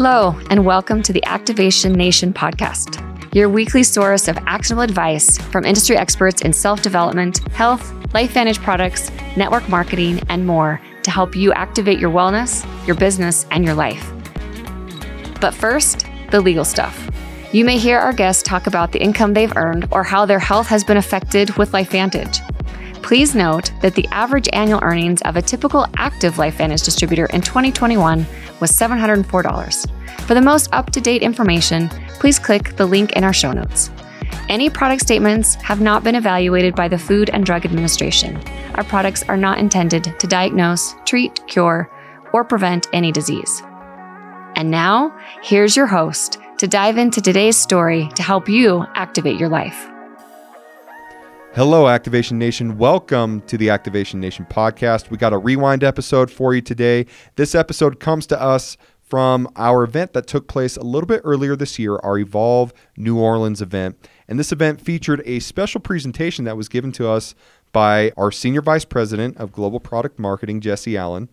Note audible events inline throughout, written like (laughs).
Hello, and welcome to the Activation Nation podcast, your weekly source of actionable advice from industry experts in self development, health, LifeVantage products, network marketing, and more to help you activate your wellness, your business, and your life. But first, the legal stuff. You may hear our guests talk about the income they've earned or how their health has been affected with Life LifeVantage. Please note that the average annual earnings of a typical active Life LifeVantage distributor in 2021 was $704. For the most up to date information, please click the link in our show notes. Any product statements have not been evaluated by the Food and Drug Administration. Our products are not intended to diagnose, treat, cure, or prevent any disease. And now, here's your host to dive into today's story to help you activate your life. Hello, Activation Nation. Welcome to the Activation Nation podcast. We got a rewind episode for you today. This episode comes to us from our event that took place a little bit earlier this year, our Evolve New Orleans event. And this event featured a special presentation that was given to us by our Senior Vice President of Global Product Marketing, Jesse Allen,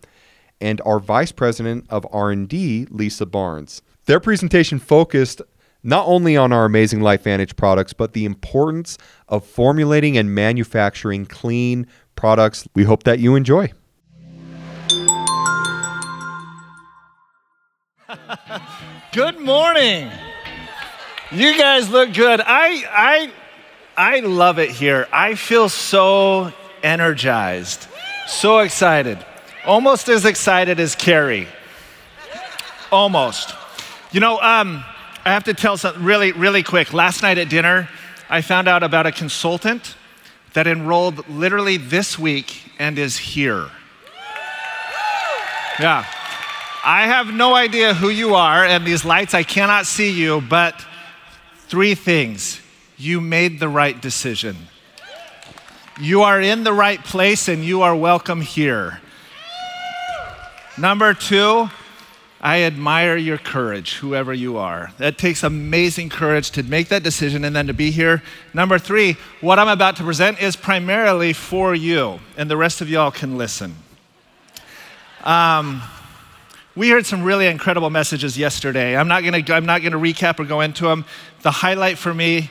and our Vice President of R&D, Lisa Barnes. Their presentation focused not only on our amazing LifeVantage products, but the importance of formulating and manufacturing clean products. We hope that you enjoy. (laughs) good morning. You guys look good. I I I love it here. I feel so energized, so excited. Almost as excited as Carrie. Almost. You know, um, I have to tell something really, really quick. Last night at dinner, I found out about a consultant that enrolled literally this week and is here. Yeah. I have no idea who you are, and these lights, I cannot see you, but three things. You made the right decision. You are in the right place, and you are welcome here. Number two, I admire your courage, whoever you are. That takes amazing courage to make that decision and then to be here. Number three, what I'm about to present is primarily for you, and the rest of y'all can listen. Um, we heard some really incredible messages yesterday. I'm not gonna, I'm not gonna recap or go into them. The highlight for me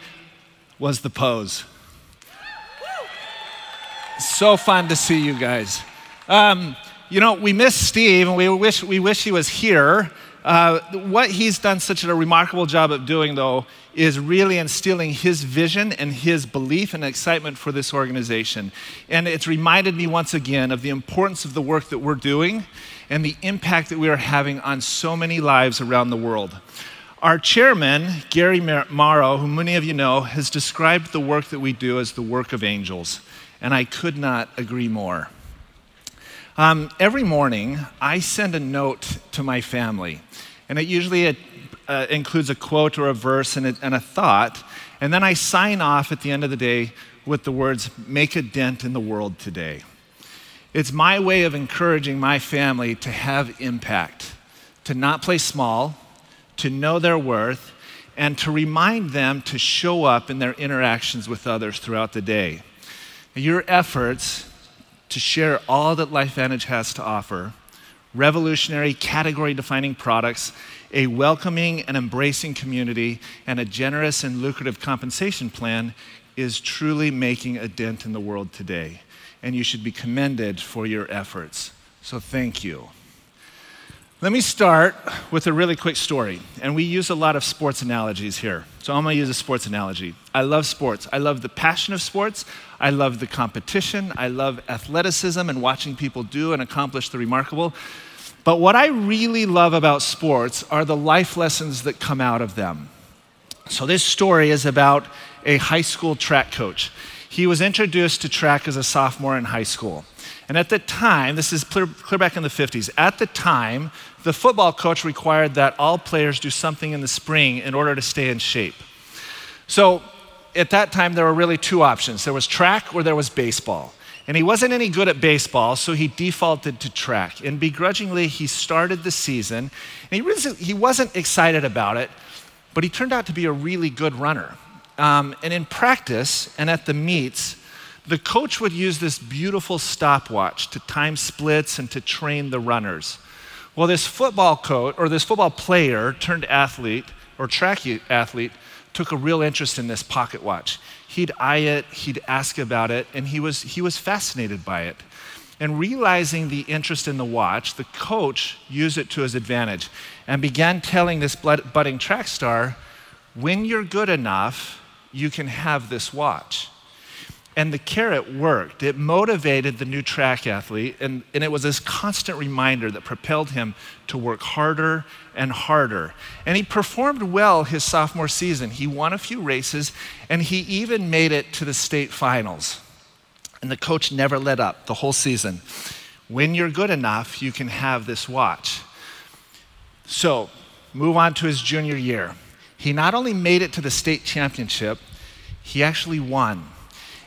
was the pose. So fun to see you guys. Um, you know, we miss Steve and we wish, we wish he was here. Uh, what he's done such a remarkable job of doing, though, is really instilling his vision and his belief and excitement for this organization. And it's reminded me once again of the importance of the work that we're doing and the impact that we are having on so many lives around the world. Our chairman, Garry Mauro, who many of you know, has described the work that we do as the work of angels. And I could not agree more. Um, every morning, I send a note to my family, and it usually uh, includes a quote or a verse and a, and a thought, and then I sign off at the end of the day with the words, Make a dent in the world today. It's my way of encouraging my family to have impact, to not play small, to know their worth, and to remind them to show up in their interactions with others throughout the day. Your efforts to share all that LifeVantage has to offer revolutionary, category defining products, a welcoming and embracing community, and a generous and lucrative compensation plan is truly making a dent in the world today. And you should be commended for your efforts. So, thank you. Let me start with a really quick story. And we use a lot of sports analogies here. So I'm going to use a sports analogy. I love sports. I love the passion of sports. I love the competition. I love athleticism and watching people do and accomplish the remarkable. But what I really love about sports are the life lessons that come out of them. So this story is about a high school track coach. He was introduced to track as a sophomore in high school. And at the time, this is clear, clear, back in the 50s, at the time, the football coach required that all players do something in the spring in order to stay in shape. So at that time, there were really two options there was track or there was baseball. And he wasn't any good at baseball, so he defaulted to track. And begrudgingly, he started the season. And he, really, he wasn't excited about it, but he turned out to be a really good runner. Um, and in practice and at the meets, the coach would use this beautiful stopwatch to time splits and to train the runners. Well, this football coach or this football player turned athlete or track athlete took a real interest in this pocket watch. He'd eye it, he'd ask about it, and he was, he was fascinated by it. And realizing the interest in the watch, the coach used it to his advantage and began telling this budding track star, when you're good enough, you can have this watch. And the carrot worked. It motivated the new track athlete, and, and it was this constant reminder that propelled him to work harder and harder. And he performed well his sophomore season. He won a few races, and he even made it to the state finals. And the coach never let up the whole season. When you're good enough, you can have this watch. So, move on to his junior year. He not only made it to the state championship, he actually won.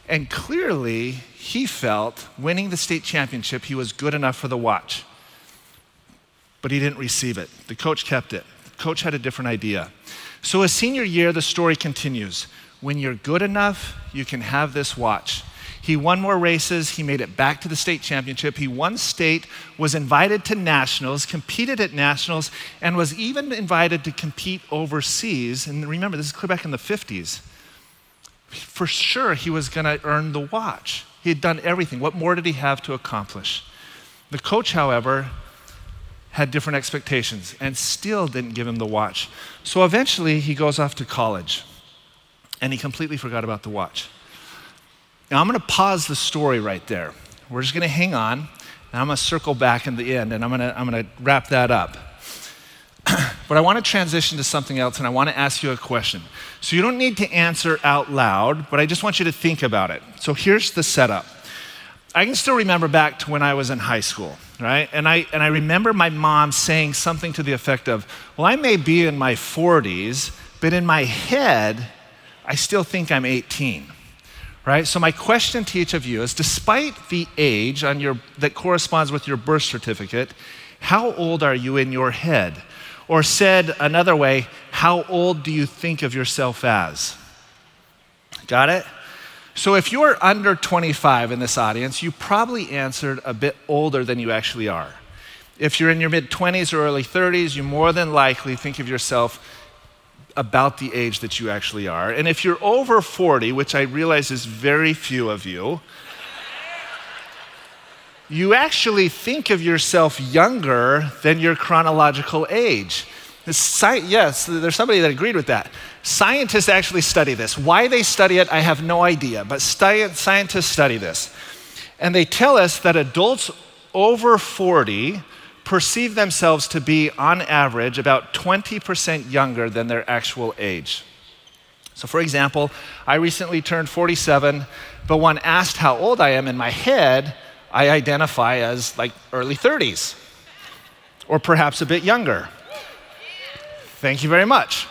And clearly, he felt winning the state championship, he was good enough for the watch. But he didn't receive it. The coach kept it. The coach had a different idea. So, his senior year, the story continues. When you're good enough, you can have this watch. He won more races. He made it back to the state championship. He won state, was invited to nationals, competed at nationals, and was even invited to compete overseas. And remember, this is clear back in the 50s for sure he was going to earn the watch. He had done everything. What more did he have to accomplish? The coach, however, had different expectations and still didn't give him the watch. So eventually he goes off to college and he completely forgot about the watch. Now I'm going to pause the story right there. We're just going to hang on and I'm going to circle back in the end and I'm going to, I'm going to wrap that up. (clears throat) but I want to transition to something else and I want to ask you a question. So you don't need to answer out loud, but I just want you to think about it. So here's the setup. I can still remember back to when I was in high school, right? And I, and I remember my mom saying something to the effect of, Well, I may be in my 40s, but in my head, I still think I'm 18. Right? So my question to each of you is despite the age on your, that corresponds with your birth certificate, how old are you in your head? Or said another way, how old do you think of yourself as? Got it? So if you're under 25 in this audience, you probably answered a bit older than you actually are. If you're in your mid 20s or early 30s, you more than likely think of yourself about the age that you actually are. And if you're over 40, which I realize is very few of you, you actually think of yourself younger than your chronological age. Sci- yes, there's somebody that agreed with that. Scientists actually study this. Why they study it, I have no idea, but scientists study this. And they tell us that adults over 40 perceive themselves to be, on average, about 20% younger than their actual age. So, for example, I recently turned 47, but when asked how old I am in my head, I identify as like early 30s or perhaps a bit younger. Thank you very much.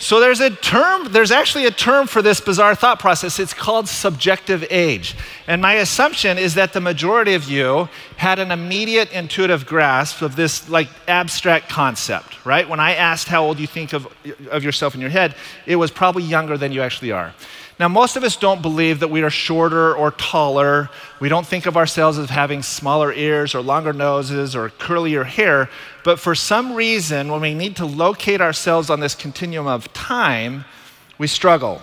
So there's a term, there's actually a term for this bizarre thought process. It's called subjective age. And my assumption is that the majority of you had an immediate intuitive grasp of this like abstract concept, right? When I asked how old you think of, of yourself in your head, it was probably younger than you actually are. Now, most of us don't believe that we are shorter or taller. We don't think of ourselves as having smaller ears or longer noses or curlier hair. But for some reason, when we need to locate ourselves on this continuum of time, we struggle.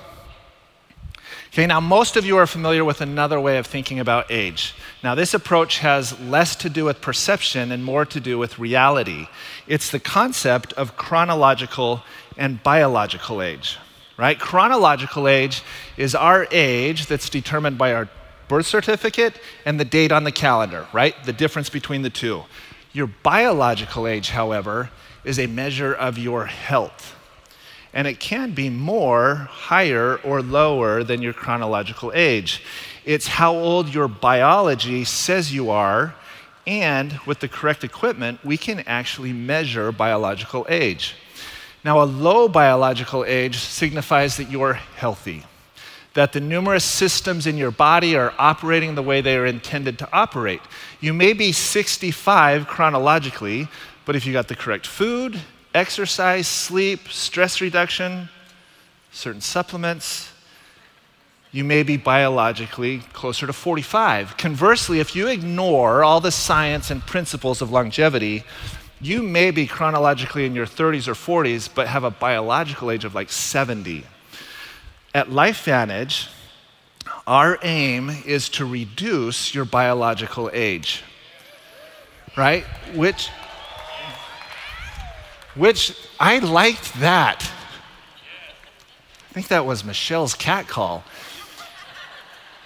Okay, now most of you are familiar with another way of thinking about age. Now, this approach has less to do with perception and more to do with reality. It's the concept of chronological and biological age right? Chronological age is our age that's determined by our birth certificate and the date on the calendar, right? The difference between the two. Your biological age, however, is a measure of your health. And it can be more, higher, or lower than your chronological age. It's how old your biology says you are, and with the correct equipment, we can actually measure biological age. Now, a low biological age signifies that you're healthy, that the numerous systems in your body are operating the way they are intended to operate. You may be 65 chronologically, but if you got the correct food, exercise, sleep, stress reduction, certain supplements, you may be biologically closer to 45. Conversely, if you ignore all the science and principles of longevity, you may be chronologically in your 30s or 40s, but have a biological age of like 70. At LifeVantage, our aim is to reduce your biological age, right? Which, which I liked that. I think that was Michelle's cat call.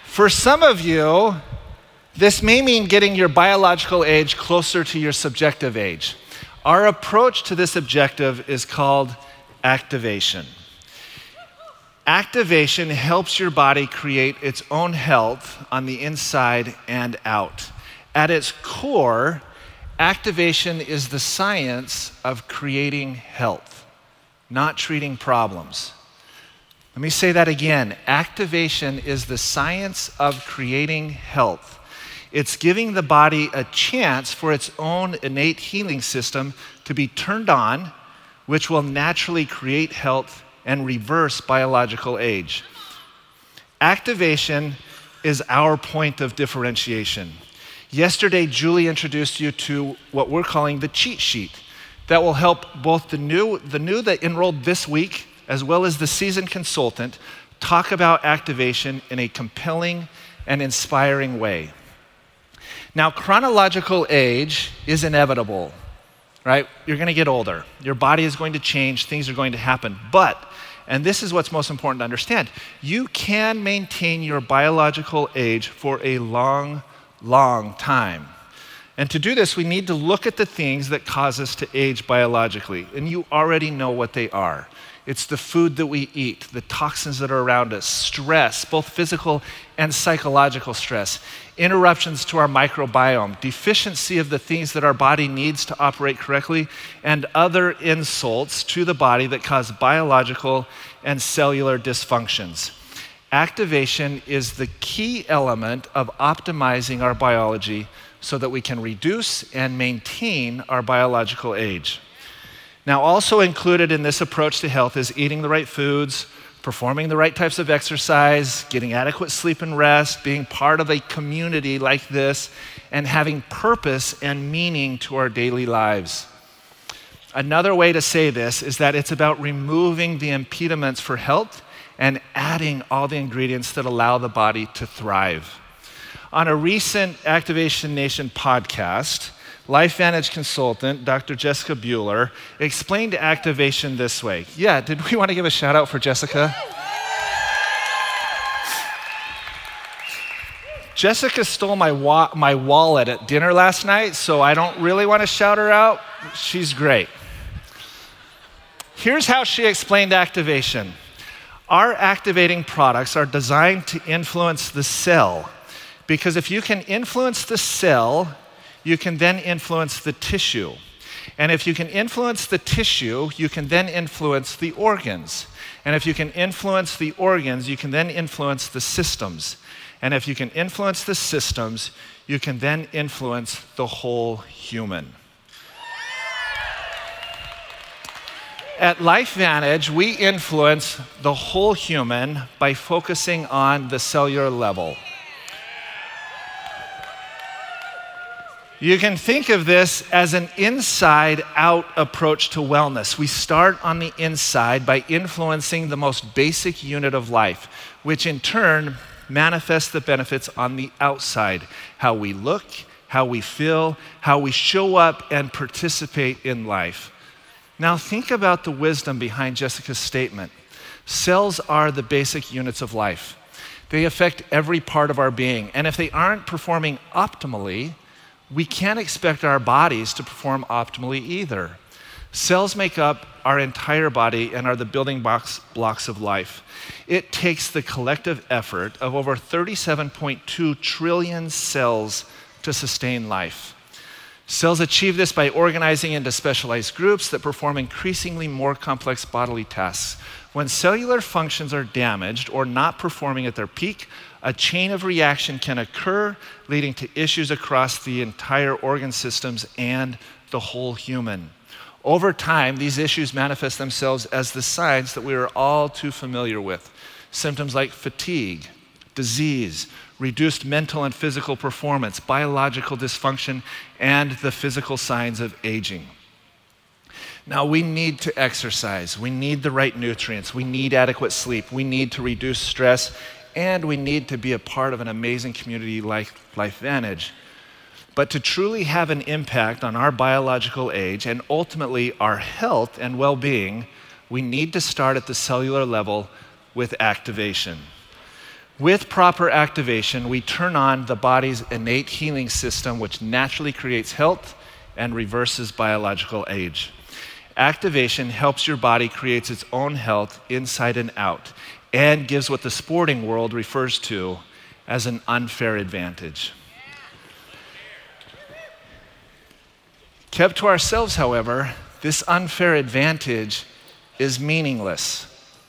For some of you, this may mean getting your biological age closer to your subjective age. Our approach to this objective is called activation. Activation helps your body create its own health on the inside and out. At its core, activation is the science of creating health, not treating problems. Let me say that again. Activation is the science of creating health. It's giving the body a chance for its own innate healing system to be turned on, which will naturally create health and reverse biological age. Activation is our point of differentiation. Yesterday, Julie introduced you to what we're calling the cheat sheet that will help both the new, the new that enrolled this week as well as the seasoned consultant, talk about activation in a compelling and inspiring way. Now, chronological age is inevitable, right? You're going to get older. Your body is going to change, things are going to happen. But, and this is what's most important to understand, you can maintain your biological age for a long, long time. And to do this, we need to look at the things that cause us to age biologically. And you already know what they are. It's the food that we eat, the toxins that are around us, stress, both physical and psychological stress, interruptions to our microbiome, deficiency of the things that our body needs to operate correctly, and other insults to the body that cause biological and cellular dysfunctions. Activation is the key element of optimizing our biology so that we can reduce and maintain our biological age. Now, also included in this approach to health is eating the right foods, performing the right types of exercise, getting adequate sleep and rest, being part of a community like this, and having purpose and meaning to our daily lives. Another way to say this is that it's about removing the impediments for health and adding all the ingredients that allow the body to thrive. On a recent Activation Nation podcast, LifeVantage consultant, Dr. Jessica Bueller, explained activation this way. Yeah, did we want to give a shout out for Jessica? Jessica stole my, wa- my wallet at dinner last night, so I don't really want to shout her out. She's great. Here's how she explained activation Our activating products are designed to influence the cell, because if you can influence the cell, you can then influence the tissue. And if you can influence the tissue, you can then influence the organs. And if you can influence the organs, you can then influence the systems. And if you can influence the systems, you can then influence the whole human. At LifeVantage, we influence the whole human by focusing on the cellular level. You can think of this as an inside out approach to wellness. We start on the inside by influencing the most basic unit of life, which in turn manifests the benefits on the outside how we look, how we feel, how we show up and participate in life. Now, think about the wisdom behind Jessica's statement. Cells are the basic units of life. They affect every part of our being. And if they aren't performing optimally, we can't expect our bodies to perform optimally either. Cells make up our entire body and are the building blocks, of life. It takes the collective effort of over 37.2 trillion cells to sustain life. Cells achieve this by organizing into specialized groups that perform increasingly more complex bodily tasks. When cellular functions are damaged or not performing at their peak, a chain of reaction can occur, leading to issues across the entire organ systems and the whole human. Over time, these issues manifest themselves as the signs that we are all too familiar with symptoms like fatigue, disease, reduced mental and physical performance, biological dysfunction, and the physical signs of aging. Now, we need to exercise. We need the right nutrients. We need adequate sleep. We need to reduce stress. And we need to be a part of an amazing community like LifeVantage. But to truly have an impact on our biological age and ultimately our health and well being, we need to start at the cellular level with activation. With proper activation, we turn on the body's innate healing system, which naturally creates health and reverses biological age. Activation helps your body create its own health inside and out and gives what the sporting world refers to as an unfair advantage. Kept to ourselves, however, this unfair advantage is meaningless.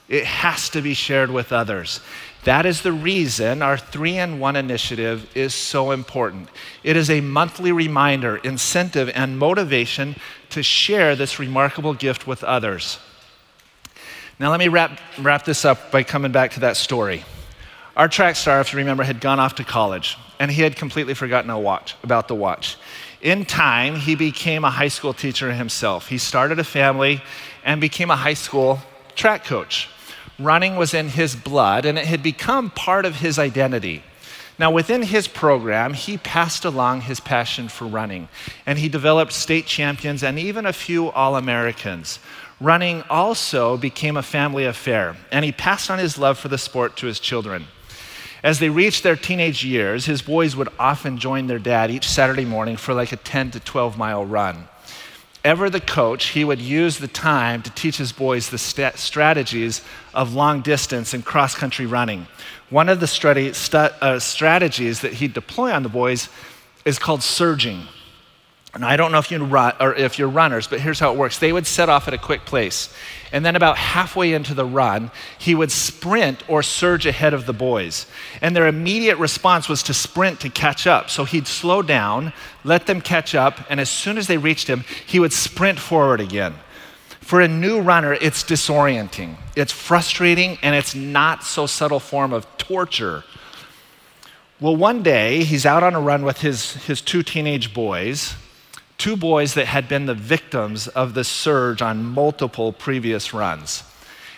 It has to be shared with others. That is the reason our 3 in 1 initiative is so important. It is a monthly reminder, incentive, and motivation to share this remarkable gift with others. Now, let me wrap, wrap this up by coming back to that story. Our track star, if you remember, had gone off to college, and he had completely forgotten watch, about the watch. In time, he became a high school teacher himself. He started a family and became a high school track coach. Running was in his blood, and it had become part of his identity. Now, within his program, he passed along his passion for running, and he developed state champions and even a few All Americans. Running also became a family affair, and he passed on his love for the sport to his children. As they reached their teenage years, his boys would often join their dad each Saturday morning for like a 10 to 12 mile run. Ever the coach, he would use the time to teach his boys the st- strategies of long distance and cross country running. One of the st- uh, strategies that he'd deploy on the boys is called surging. And I don't know if you run or if you're runners, but here's how it works. They would set off at a quick place. And then about halfway into the run, he would sprint or surge ahead of the boys. And their immediate response was to sprint to catch up. So he'd slow down, let them catch up, and as soon as they reached him, he would sprint forward again. For a new runner, it's disorienting. It's frustrating and it's not so subtle form of torture. Well, one day he's out on a run with his, his two teenage boys two boys that had been the victims of the surge on multiple previous runs.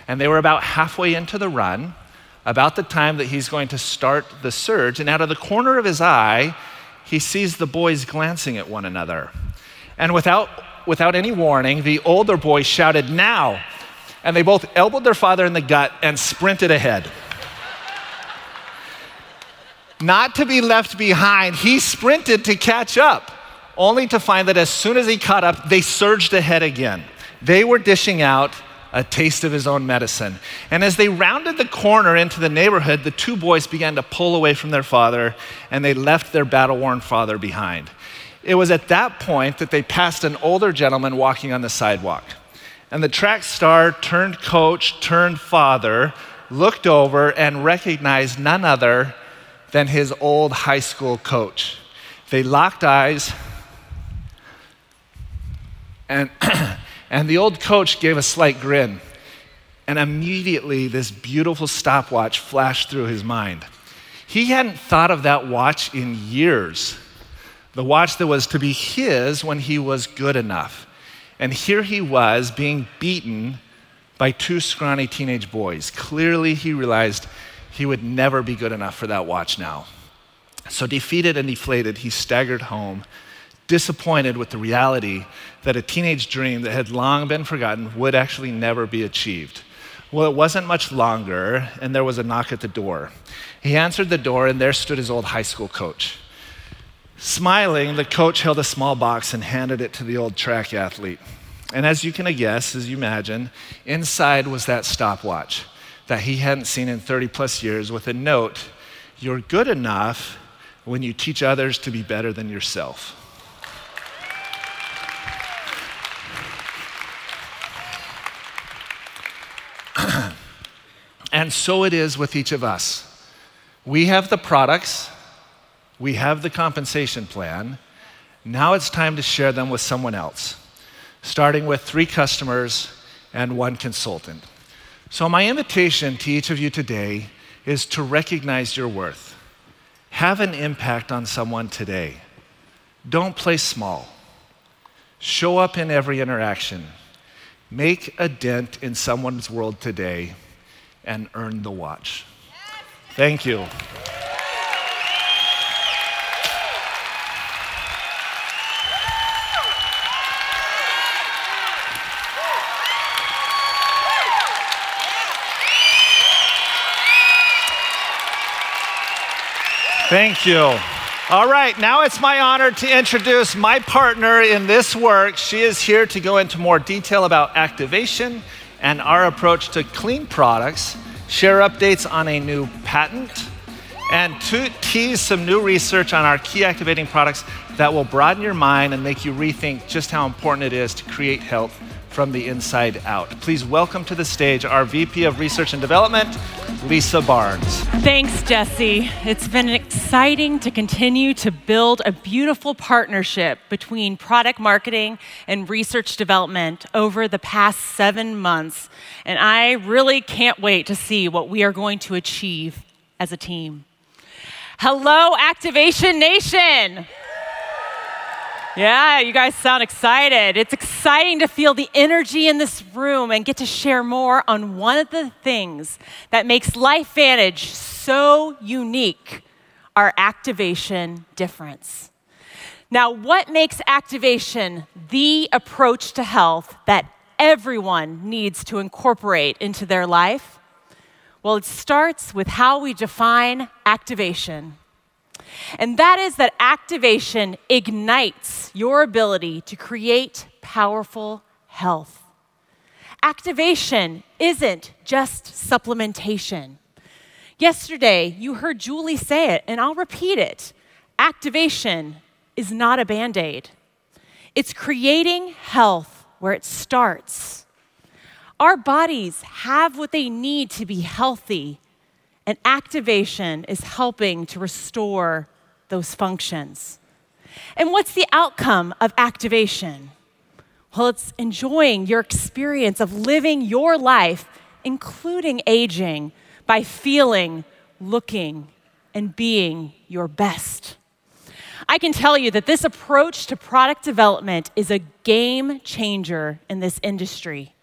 And they were about halfway into the run, about the time that he's going to start the surge, and out of the corner of his eye, he sees the boys glancing at one another. And without, without any warning, the older boy shouted, Now! And they both elbowed their father in the gut and sprinted ahead. Not to be left behind, he sprinted to catch up only to find that as soon as he caught up, they surged ahead again. They were dishing out a taste of his own medicine. And as they rounded the corner into the neighborhood, the two boys began to pull away from their father and they left their battle worn father behind. It was at that point that they passed an older gentleman walking on the sidewalk. And the track star turned coach, turned father, looked over and recognized none other than his old high school coach. They locked eyes and, (clears throat) and the old coach gave a slight grin. And immediately, this beautiful stopwatch flashed through his mind. He hadn't thought of that watch in years. The watch that was to be his when he was good enough. And here he was being beaten by two scrawny teenage boys. Clearly, he realized he would never be good enough for that watch now. So, defeated and deflated, he staggered home disappointed with the reality that a teenage dream that had long been forgotten would actually never be achieved. Well, it wasn't much longer, and there was a knock at the door. He answered the door, and there stood his old high school coach. Smiling, the coach held a small box and handed it to the old track athlete. And as you can guess, as you imagine, inside was that stopwatch that he hadn't seen in 30 plus years with a note You're good enough when you teach others to be better than yourself. And so it is with each of us. We have the products, we have the compensation plan. Now it's time to share them with someone else, starting with three customers and one consultant. So, my invitation to each of you today is to recognize your worth. Have an impact on someone today. Don't play small. Show up in every interaction. Make a dent in someone's world today and earn the watch. Thank you. Thank you. All right, now it's my honor to introduce my partner in this work. She is here to go into more detail about activation and our approach to clean products, share updates on a new patent, and to tease some new research on our key activating products that will broaden your mind and make you rethink just how important it is to create health from the inside out. Please welcome to the stage our VP of Research and Development, Lisa Barnes. Thanks, Jesse. It's been exciting to continue to build a beautiful partnership between product marketing and research development over the past seven months. And I really can't wait to see what we are going to achieve as a team. Hello, Activation Nation! Yeah, you guys sound excited. It's exciting to feel the energy in this room and get to share more on one of the things that makes LifeVantage so unique our activation difference. Now, what makes activation the approach to health that everyone needs to incorporate into their life? Well, it starts with how we define activation. And that is that activation ignites your ability to create powerful health. Activation isn't just supplementation. Yesterday, you heard Julie say it, and I'll repeat it. Activation is not a band aid, it's creating health where it starts. Our bodies have what they need to be healthy and activation is helping to restore those functions. And what's the outcome of activation? Well, it's enjoying your experience of living your life, including aging, by feeling, looking, and being your best. I can tell you that this approach to product development is a game changer in this industry.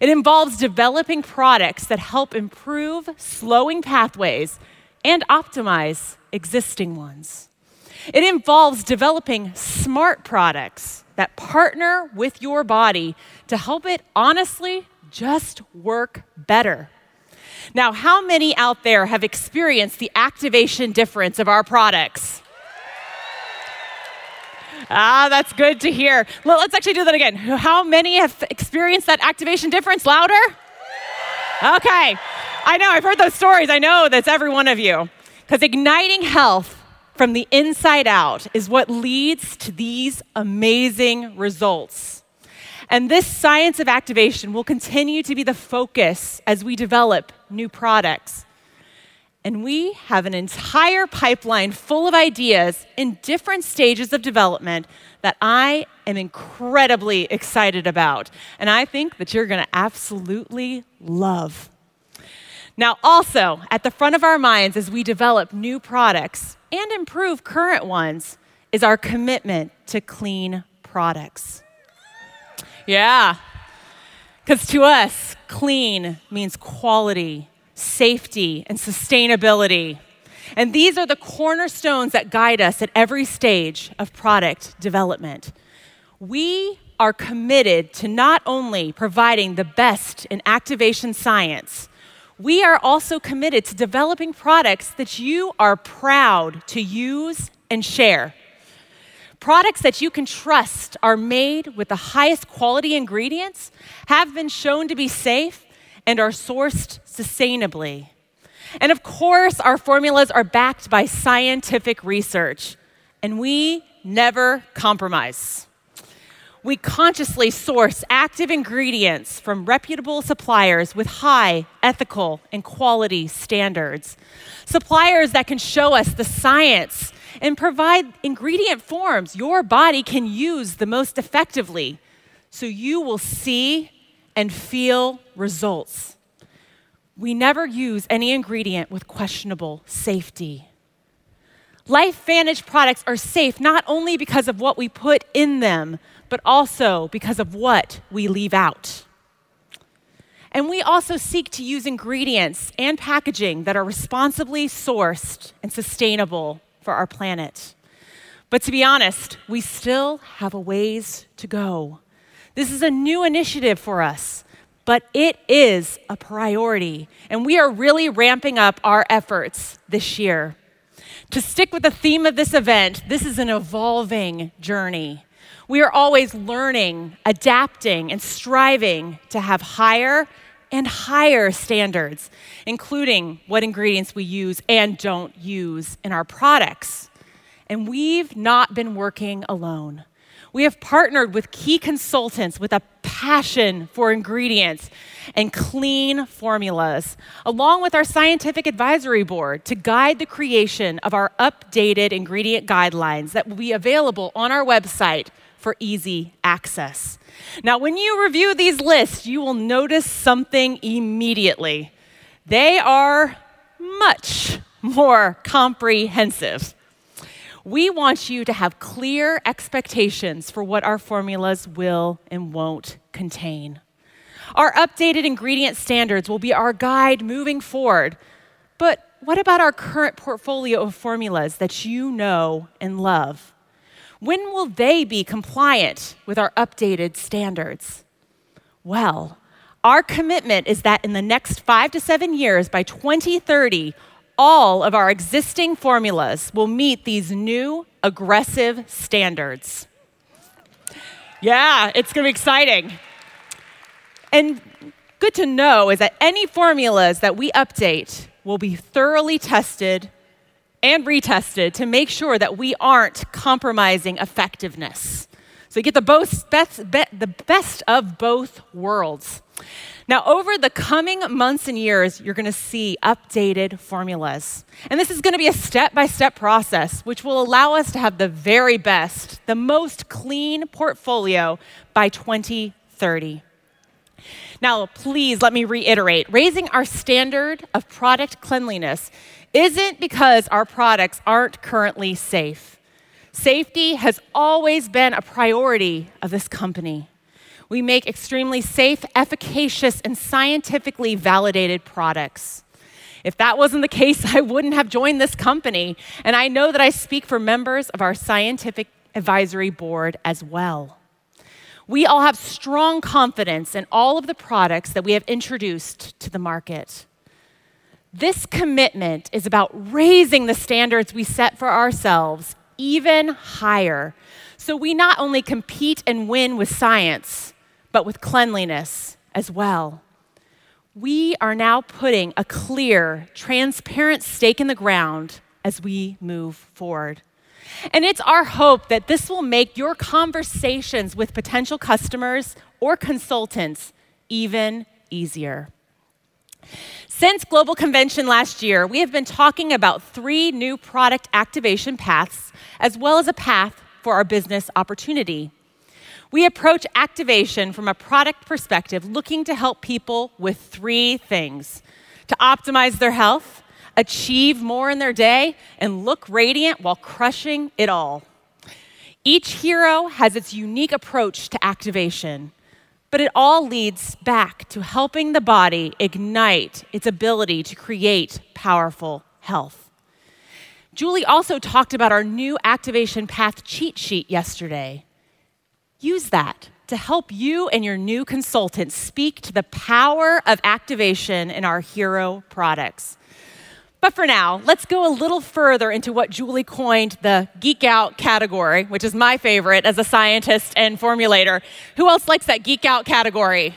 It involves developing products that help improve slowing pathways and optimize existing ones. It involves developing smart products that partner with your body to help it honestly just work better. Now, how many out there have experienced the activation difference of our products? Ah, that's good to hear. Well, let's actually do that again. How many have experienced that activation difference? Louder? Okay. I know, I've heard those stories. I know that's every one of you. Because igniting health from the inside out is what leads to these amazing results. And this science of activation will continue to be the focus as we develop new products. And we have an entire pipeline full of ideas in different stages of development that I am incredibly excited about. And I think that you're going to absolutely love. Now, also, at the front of our minds as we develop new products and improve current ones is our commitment to clean products. Yeah, because to us, clean means quality safety, and sustainability. And these are the cornerstones that guide us at every stage of product development. We are committed to not only providing the best in activation science, we are also committed to developing products that you are proud to use and share. Products that you can trust are made with the highest quality ingredients, have been shown to be safe, and are sourced sustainably. And of course, our formulas are backed by scientific research, and we never compromise. We consciously source active ingredients from reputable suppliers with high ethical and quality standards. Suppliers that can show us the science and provide ingredient forms your body can use the most effectively so you will see and feel results. We never use any ingredient with questionable safety. LifeVantage products are safe not only because of what we put in them, but also because of what we leave out. And we also seek to use ingredients and packaging that are responsibly sourced and sustainable for our planet. But to be honest, we still have a ways to go. This is a new initiative for us, but it is a priority, and we are really ramping up our efforts this year. To stick with the theme of this event, this is an evolving journey. We are always learning, adapting, and striving to have higher and higher standards, including what ingredients we use and don't use in our products. And we've not been working alone. We have partnered with key consultants with a passion for ingredients and clean formulas, along with our scientific advisory board to guide the creation of our updated ingredient guidelines that will be available on our website for easy access. Now, when you review these lists, you will notice something immediately. They are much more comprehensive. We want you to have clear expectations for what our formulas will and won't contain. Our updated ingredient standards will be our guide moving forward. But what about our current portfolio of formulas that you know and love? When will they be compliant with our updated standards? Well, our commitment is that in the next five to seven years, by 2030, all of our existing formulas will meet these new aggressive standards. Yeah, it's gonna be exciting. And good to know is that any formulas that we update will be thoroughly tested and retested to make sure that we aren't compromising effectiveness. So you get the, both, best, the best of both worlds. Now, over the coming months and years, you're going to see updated formulas. And this is going to be a step by step process, which will allow us to have the very best, the most clean portfolio by 2030. Now, please let me reiterate raising our standard of product cleanliness isn't because our products aren't currently safe. Safety has always been a priority of this company. We make extremely safe, efficacious, and scientifically validated products. If that wasn't the case, (laughs) I wouldn't have joined this company. And I know that I speak for members of our scientific advisory board as well. We all have strong confidence in all of the products that we have introduced to the market. This commitment is about raising the standards we set for ourselves even higher. So we not only compete and win with science, but with cleanliness as well. We are now putting a clear, transparent stake in the ground as we move forward. And it's our hope that this will make your conversations with potential customers or consultants even easier. Since Global Convention last year, we have been talking about three new product activation paths, as well as a path for our business opportunity. We approach activation from a product perspective, looking to help people with three things to optimize their health, achieve more in their day, and look radiant while crushing it all. Each hero has its unique approach to activation, but it all leads back to helping the body ignite its ability to create powerful health. Julie also talked about our new activation path cheat sheet yesterday. Use that to help you and your new consultant speak to the power of activation in our hero products. But for now, let's go a little further into what Julie coined the geek out category, which is my favorite as a scientist and formulator. Who else likes that geek out category?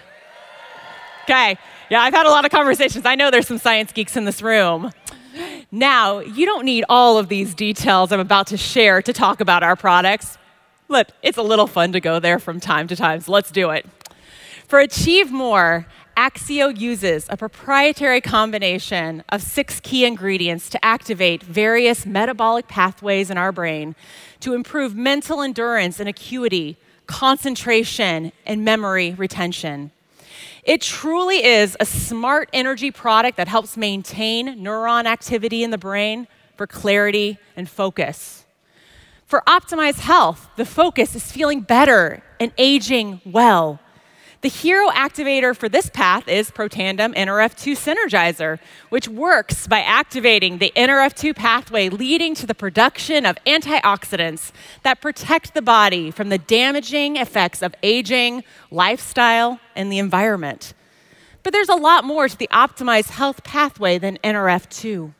Okay, yeah, I've had a lot of conversations. I know there's some science geeks in this room. Now, you don't need all of these details I'm about to share to talk about our products. Look, it's a little fun to go there from time to time, so let's do it. For Achieve More, Axio uses a proprietary combination of six key ingredients to activate various metabolic pathways in our brain to improve mental endurance and acuity, concentration, and memory retention. It truly is a smart energy product that helps maintain neuron activity in the brain for clarity and focus. For optimized health, the focus is feeling better and aging well. The hero activator for this path is Protandim NRF2 Synergizer, which works by activating the NRF2 pathway, leading to the production of antioxidants that protect the body from the damaging effects of aging, lifestyle, and the environment. But there's a lot more to the optimized health pathway than NRF2.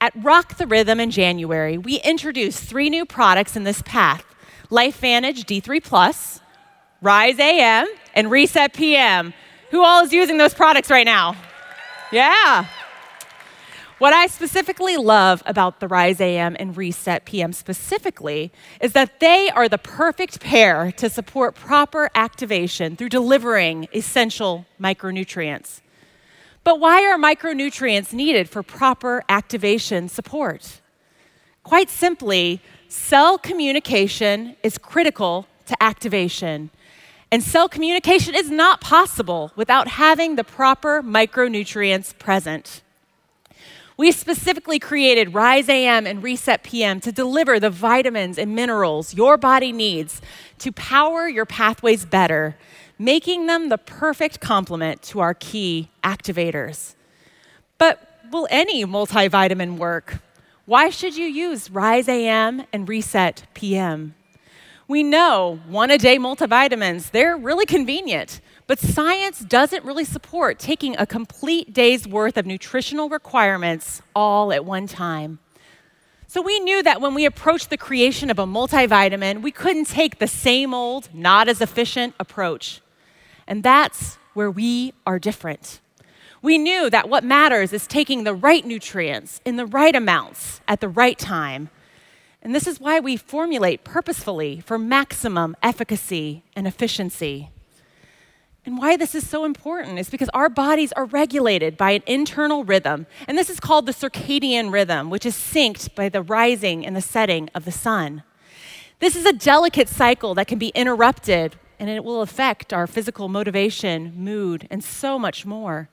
At Rock the Rhythm in January, we introduced three new products in this path LifeVantage D3 Plus, Rise AM, and Reset PM. Who all is using those products right now? Yeah. What I specifically love about the Rise AM and Reset PM specifically is that they are the perfect pair to support proper activation through delivering essential micronutrients. But why are micronutrients needed for proper activation support? Quite simply, cell communication is critical to activation. And cell communication is not possible without having the proper micronutrients present. We specifically created Rise AM and Reset PM to deliver the vitamins and minerals your body needs to power your pathways better, making them the perfect complement to our key activators. But will any multivitamin work? Why should you use Rise AM and Reset PM? We know one a day multivitamins, they're really convenient, but science doesn't really support taking a complete day's worth of nutritional requirements all at one time. So we knew that when we approached the creation of a multivitamin, we couldn't take the same old, not as efficient approach. And that's where we are different. We knew that what matters is taking the right nutrients in the right amounts at the right time and this is why we formulate purposefully for maximum efficacy and efficiency. And why this is so important is because our bodies are regulated by an internal rhythm, and this is called the circadian rhythm, which is synced by the rising and the setting of the sun. This is a delicate cycle that can be interrupted, and it will affect our physical motivation, mood, and so much more.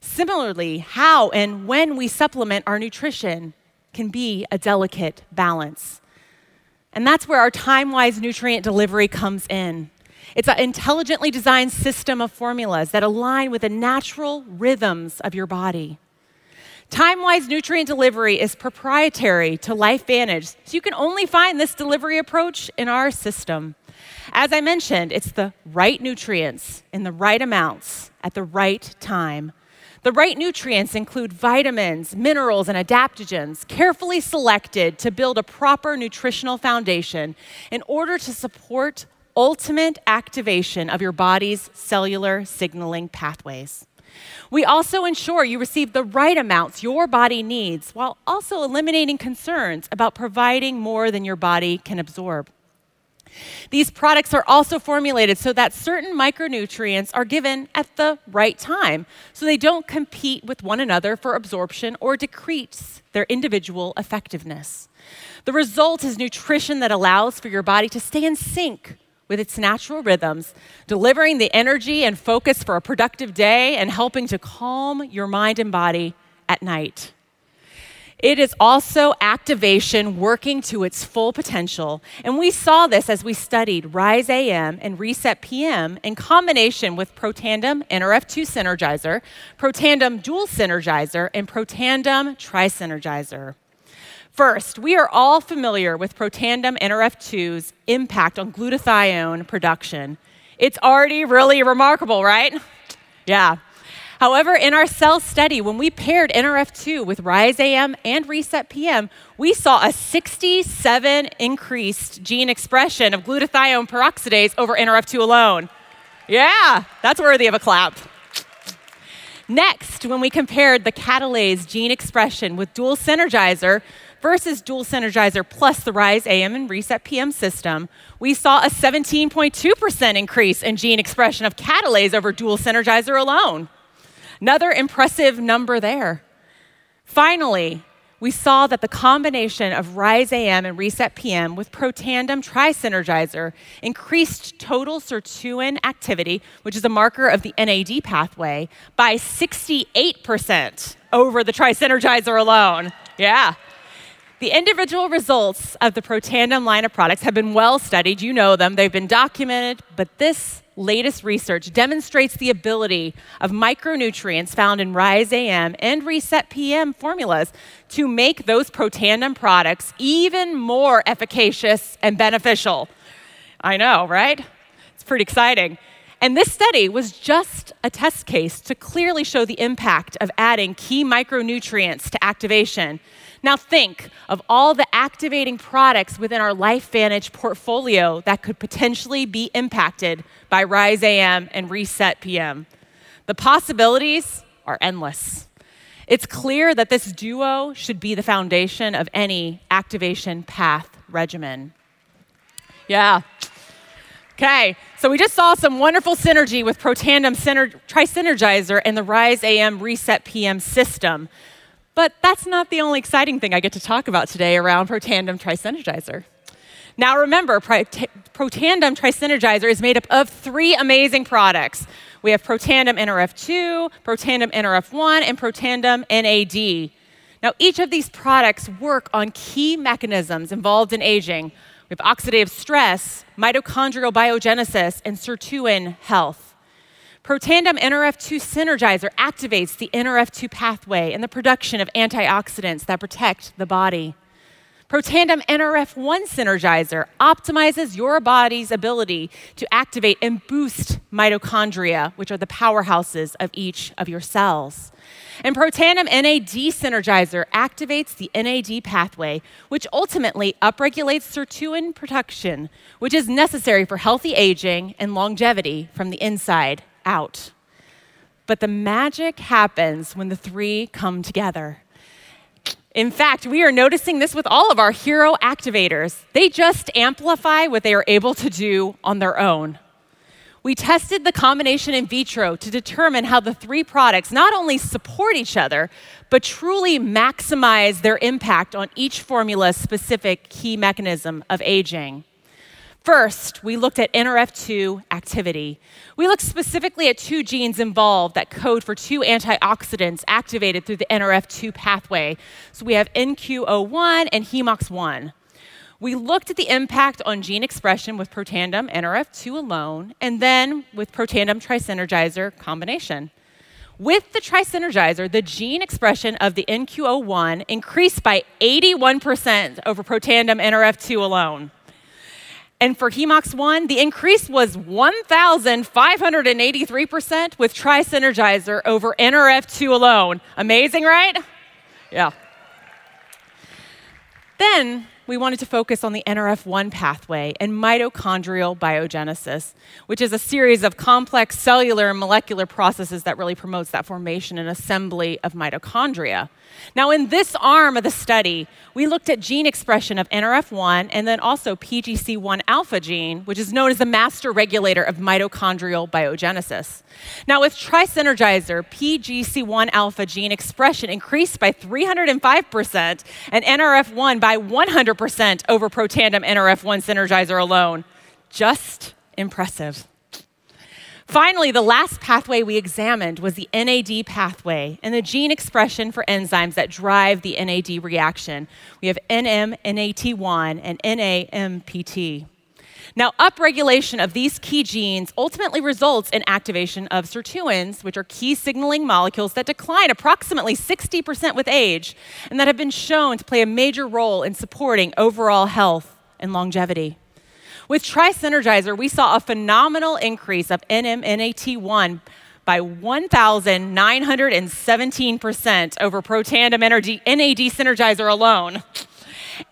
Similarly, how and when we supplement our nutrition can be a delicate balance. And that's where our time wise nutrient delivery comes in. It's an intelligently designed system of formulas that align with the natural rhythms of your body. Time wise nutrient delivery is proprietary to LifeVantage, so you can only find this delivery approach in our system. As I mentioned, it's the right nutrients in the right amounts at the right time the right nutrients include vitamins, minerals, and adaptogens, carefully selected to build a proper nutritional foundation in order to support ultimate activation of your body's cellular signaling pathways. We also ensure you receive the right amounts your body needs while also eliminating concerns about providing more than your body can absorb. These products are also formulated so that certain micronutrients are given at the right time, so they don't compete with one another for absorption or decrease their individual effectiveness. The result is nutrition that allows for your body to stay in sync with its natural rhythms, delivering the energy and focus for a productive day and helping to calm your mind and body at night. It is also activation working to its full potential. And we saw this as we studied Rise AM and Reset PM in combination with Protandim NRF2 Synergizer, Protandim Dual Synergizer, and Protandim Tri-Synergizer. First, we are all familiar with Protandim NRF2's impact on glutathione production. It's already really remarkable, right? Yeah. However, in our cell study, when we paired NRF2 with Rise AM and Reset PM, we saw a 67 increased gene expression of glutathione peroxidase over NRF2 alone. Yeah, that's worthy of a clap. Next, when we compared the catalase gene expression with dual synergizer versus dual synergizer plus the Rise AM and Reset PM system, we saw a 17.2% increase in gene expression of catalase over dual synergizer alone. Another impressive number there. Finally, we saw that the combination of Rise AM and Reset PM with Protandim Trisynergizer increased total sirtuin activity, which is a marker of the NAD pathway, by 68% over the Trisynergizer alone. Yeah. The individual results of the Protandim line of products have been well studied. You know them, they've been documented, but this latest research demonstrates the ability of micronutrients found in Rise AM and Reset PM formulas to make those Protandim products even more efficacious and beneficial. I know, right? It's pretty exciting. And this study was just a test case to clearly show the impact of adding key micronutrients to activation now think of all the activating products within our LifeVantage portfolio that could potentially be impacted by Rise AM and Reset PM. The possibilities are endless. It's clear that this duo should be the foundation of any activation path regimen. Yeah. Okay, so we just saw some wonderful synergy with Protandim Syner- Trisynergizer and the Rise AM Reset PM system. But that's not the only exciting thing I get to talk about today around Protandim Trisynergizer. Now remember, Protandim Trisynergizer is made up of three amazing products. We have Protandim NRF2, Protandim NRF1, and Protandim NAD. Now, each of these products work on key mechanisms involved in aging. We have oxidative stress, mitochondrial biogenesis, and sirtuin health. Protandim NRF2 Synergizer activates the NRF2 pathway and the production of antioxidants that protect the body. Protandim NRF1 Synergizer optimizes your body's ability to activate and boost mitochondria, which are the powerhouses of each of your cells. And Protandim NAD Synergizer activates the NAD pathway, which ultimately upregulates sirtuin production, which is necessary for healthy aging and longevity from the inside out. But the magic happens when the three come together. In fact, we are noticing this with all of our hero activators. They just amplify what they are able to do on their own. We tested the combination in vitro to determine how the three products not only support each other, but truly maximize their impact on each formula's specific key mechanism of aging. First, we looked at NRF2 activity. We looked specifically at two genes involved that code for two antioxidants activated through the NRF2 pathway. So we have NQO1 and HEMOX1. We looked at the impact on gene expression with Protandim NRF2 alone, and then with Protandim Trisynergizer combination. With the Trisynergizer, the gene expression of the NQO1 increased by 81% over Protandim NRF2 alone. And for HEMOX 1, the increase was 1,583% with Trisynergizer over NRF2 alone. Amazing, right? Yeah. Then we wanted to focus on the NRF1 pathway and mitochondrial biogenesis, which is a series of complex cellular and molecular processes that really promotes that formation and assembly of mitochondria. Now, in this arm of the study, we looked at gene expression of NRF1 and then also PGC1 alpha gene, which is known as the master regulator of mitochondrial biogenesis. Now, with Trisynergizer, PGC1 alpha gene expression increased by 305% and NRF1 by 100% over Protandim NRF1 Synergizer alone. Just impressive. Finally, the last pathway we examined was the NAD pathway and the gene expression for enzymes that drive the NAD reaction. We have NMNAT1 and NAMPT. Now, upregulation of these key genes ultimately results in activation of sirtuins, which are key signaling molecules that decline approximately 60% with age and that have been shown to play a major role in supporting overall health and longevity. With Trisynergizer, we saw a phenomenal increase of NMNAT1 by 1,917% over Protandim NAD Synergizer alone.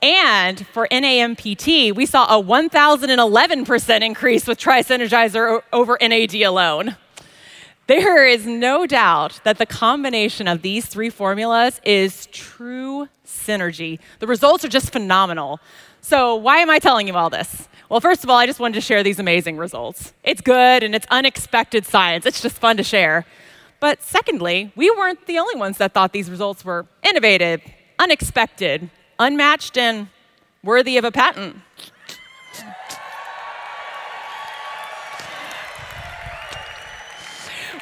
And for NAMPT, we saw a 1,011% increase with Trisynergizer over NAD alone. There is no doubt that the combination of these three formulas is true synergy. The results are just phenomenal. So, why am I telling you all this? Well, first of all, I just wanted to share these amazing results. It's good and it's unexpected science. It's just fun to share. But secondly, we weren't the only ones that thought these results were innovative, unexpected, unmatched, and worthy of a patent.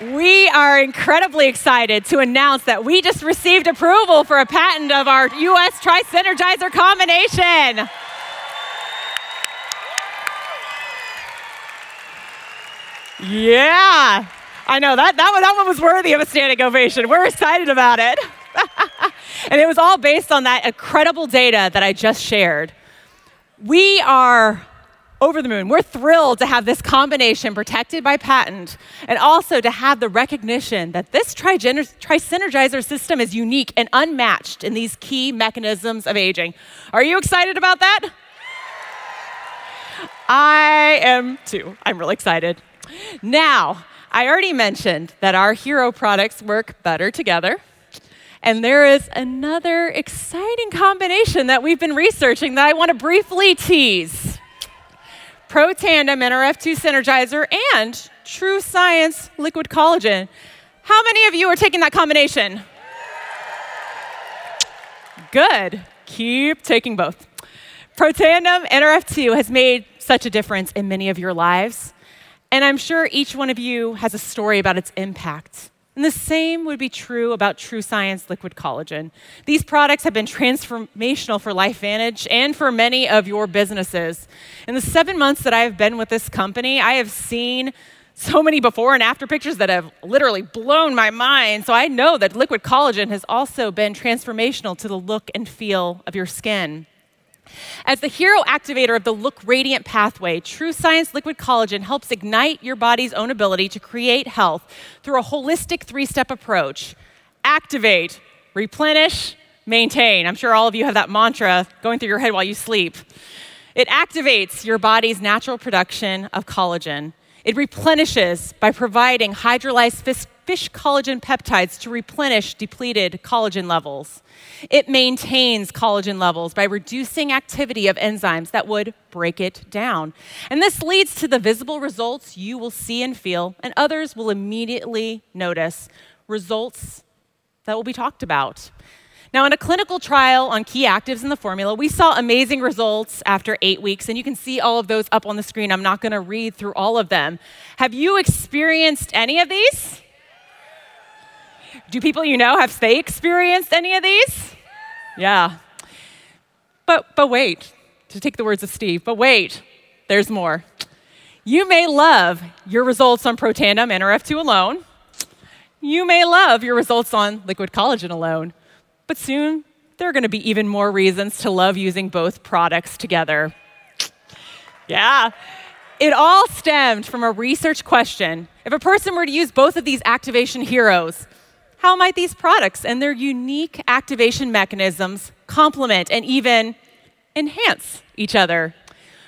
We are incredibly excited to announce that we just received approval for a patent of our US Tri-Synergizer combination. Yeah. I know that, that, one, that one was worthy of a standing ovation. We're excited about it. (laughs) and it was all based on that incredible data that I just shared. We are over the moon. We're thrilled to have this combination protected by patent and also to have the recognition that this tri-synergizer system is unique and unmatched in these key mechanisms of aging. Are you excited about that? I am too. I'm really excited. Now, I already mentioned that our hero products work better together. And there is another exciting combination that we've been researching that I want to briefly tease. Protandim NRF2 Synergizer, and True Science Liquid Collagen. How many of you are taking that combination? Good. Keep taking both. Protandim NRF2 has made such a difference in many of your lives, and I'm sure each one of you has a story about its impact. And the same would be true about True Science Liquid Collagen. These products have been transformational for LifeVantage and for many of your businesses. In the seven months that I have been with this company, I have seen so many before and after pictures that have literally blown my mind. So I know that liquid collagen has also been transformational to the look and feel of your skin. As the hero activator of the Look Radiant pathway, True Science Liquid Collagen helps ignite your body's own ability to create health through a holistic three step approach activate, replenish, maintain. I'm sure all of you have that mantra going through your head while you sleep. It activates your body's natural production of collagen. It replenishes by providing hydrolyzed fish collagen peptides to replenish depleted collagen levels. It maintains collagen levels by reducing activity of enzymes that would break it down. And this leads to the visible results you will see and feel, and others will immediately notice results that will be talked about. Now, in a clinical trial on key actives in the formula, we saw amazing results after eight weeks, and you can see all of those up on the screen. I'm not going to read through all of them. Have you experienced any of these? Do people you know, have they experienced any of these? Yeah. But, but wait, to take the words of Steve, but wait, there's more. You may love your results on Protandim NRF2 alone. You may love your results on liquid collagen alone. But soon, there are going to be even more reasons to love using both products together. Yeah. It all stemmed from a research question. If a person were to use both of these activation heroes, how might these products and their unique activation mechanisms complement and even enhance each other?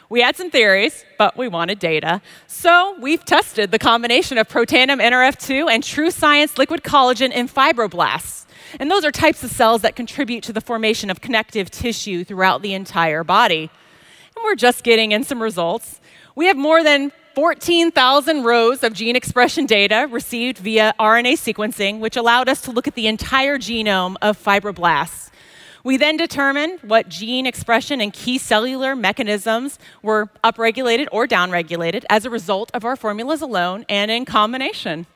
We had some theories, but we wanted data. So we've tested the combination of Protandim NRF2 and True Science liquid collagen in fibroblasts. And those are types of cells that contribute to the formation of connective tissue throughout the entire body. And we're just getting in some results. We have more than 14,000 rows of gene expression data received via RNA sequencing, which allowed us to look at the entire genome of fibroblasts. We then determined what gene expression and key cellular mechanisms were upregulated or downregulated as a result of our formulas alone and in combination.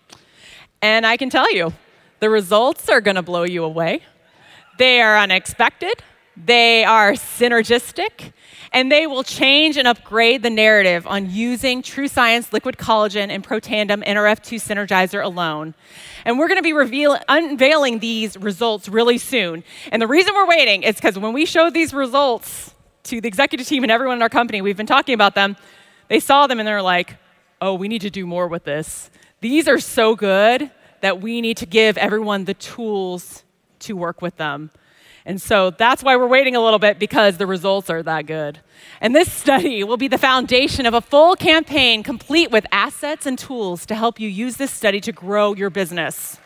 And I can tell you, the results are going to blow you away. They are unexpected, they are synergistic, and they will change and upgrade the narrative on using True Science liquid collagen and Protandim NRF2 Synergizer alone. And we're going to be reveal- unveiling these results really soon. And the reason we're waiting is because when we showed these results to the executive team and everyone in our company, we've been talking about them, they saw them and they're like, oh, we need to do more with this. These are so good that we need to give everyone the tools to work with them. And so that's why we're waiting a little bit because the results are that good. And this study will be the foundation of a full campaign complete with assets and tools to help you use this study to grow your business.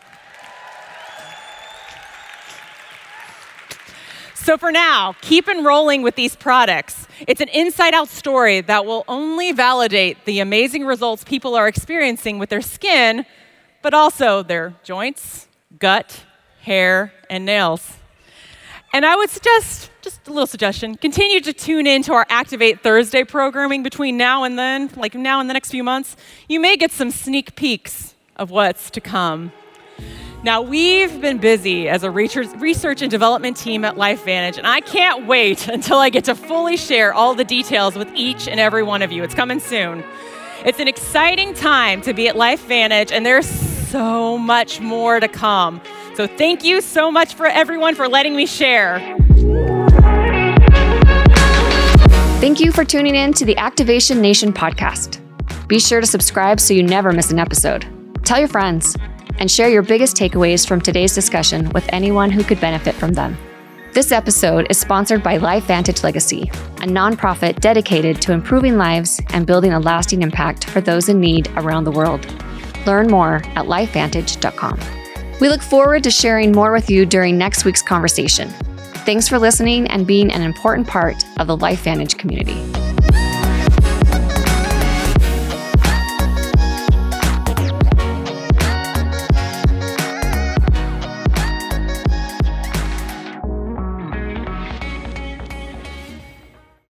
So, for now, keep enrolling with these products. It's an inside out story that will only validate the amazing results people are experiencing with their skin, but also their joints, gut, hair, and nails. And I would suggest, just a little suggestion, continue to tune in to our Activate Thursday programming between now and then, like now and the next few months. You may get some sneak peeks of what's to come. Now, we've been busy as a research and development team at LifeVantage, and I can't wait (laughs) until I get to fully share all the details with each and every one of you. It's coming soon. It's an exciting time to be at LifeVantage, and there's so much more to come. So thank you so much for everyone for letting me share. Thank you for tuning in to the Activation Nation podcast. Be sure to subscribe so you never miss an episode. Tell your friends and share your biggest takeaways from today's discussion with anyone who could benefit from them. This episode is sponsored by Life Vantage Legacy, a nonprofit dedicated to improving lives and building a lasting impact for those in need around the world. Learn more at lifevantage.com. We look forward to sharing more with you during next week's conversation. Thanks for listening and being an important part of the LifeVantage community.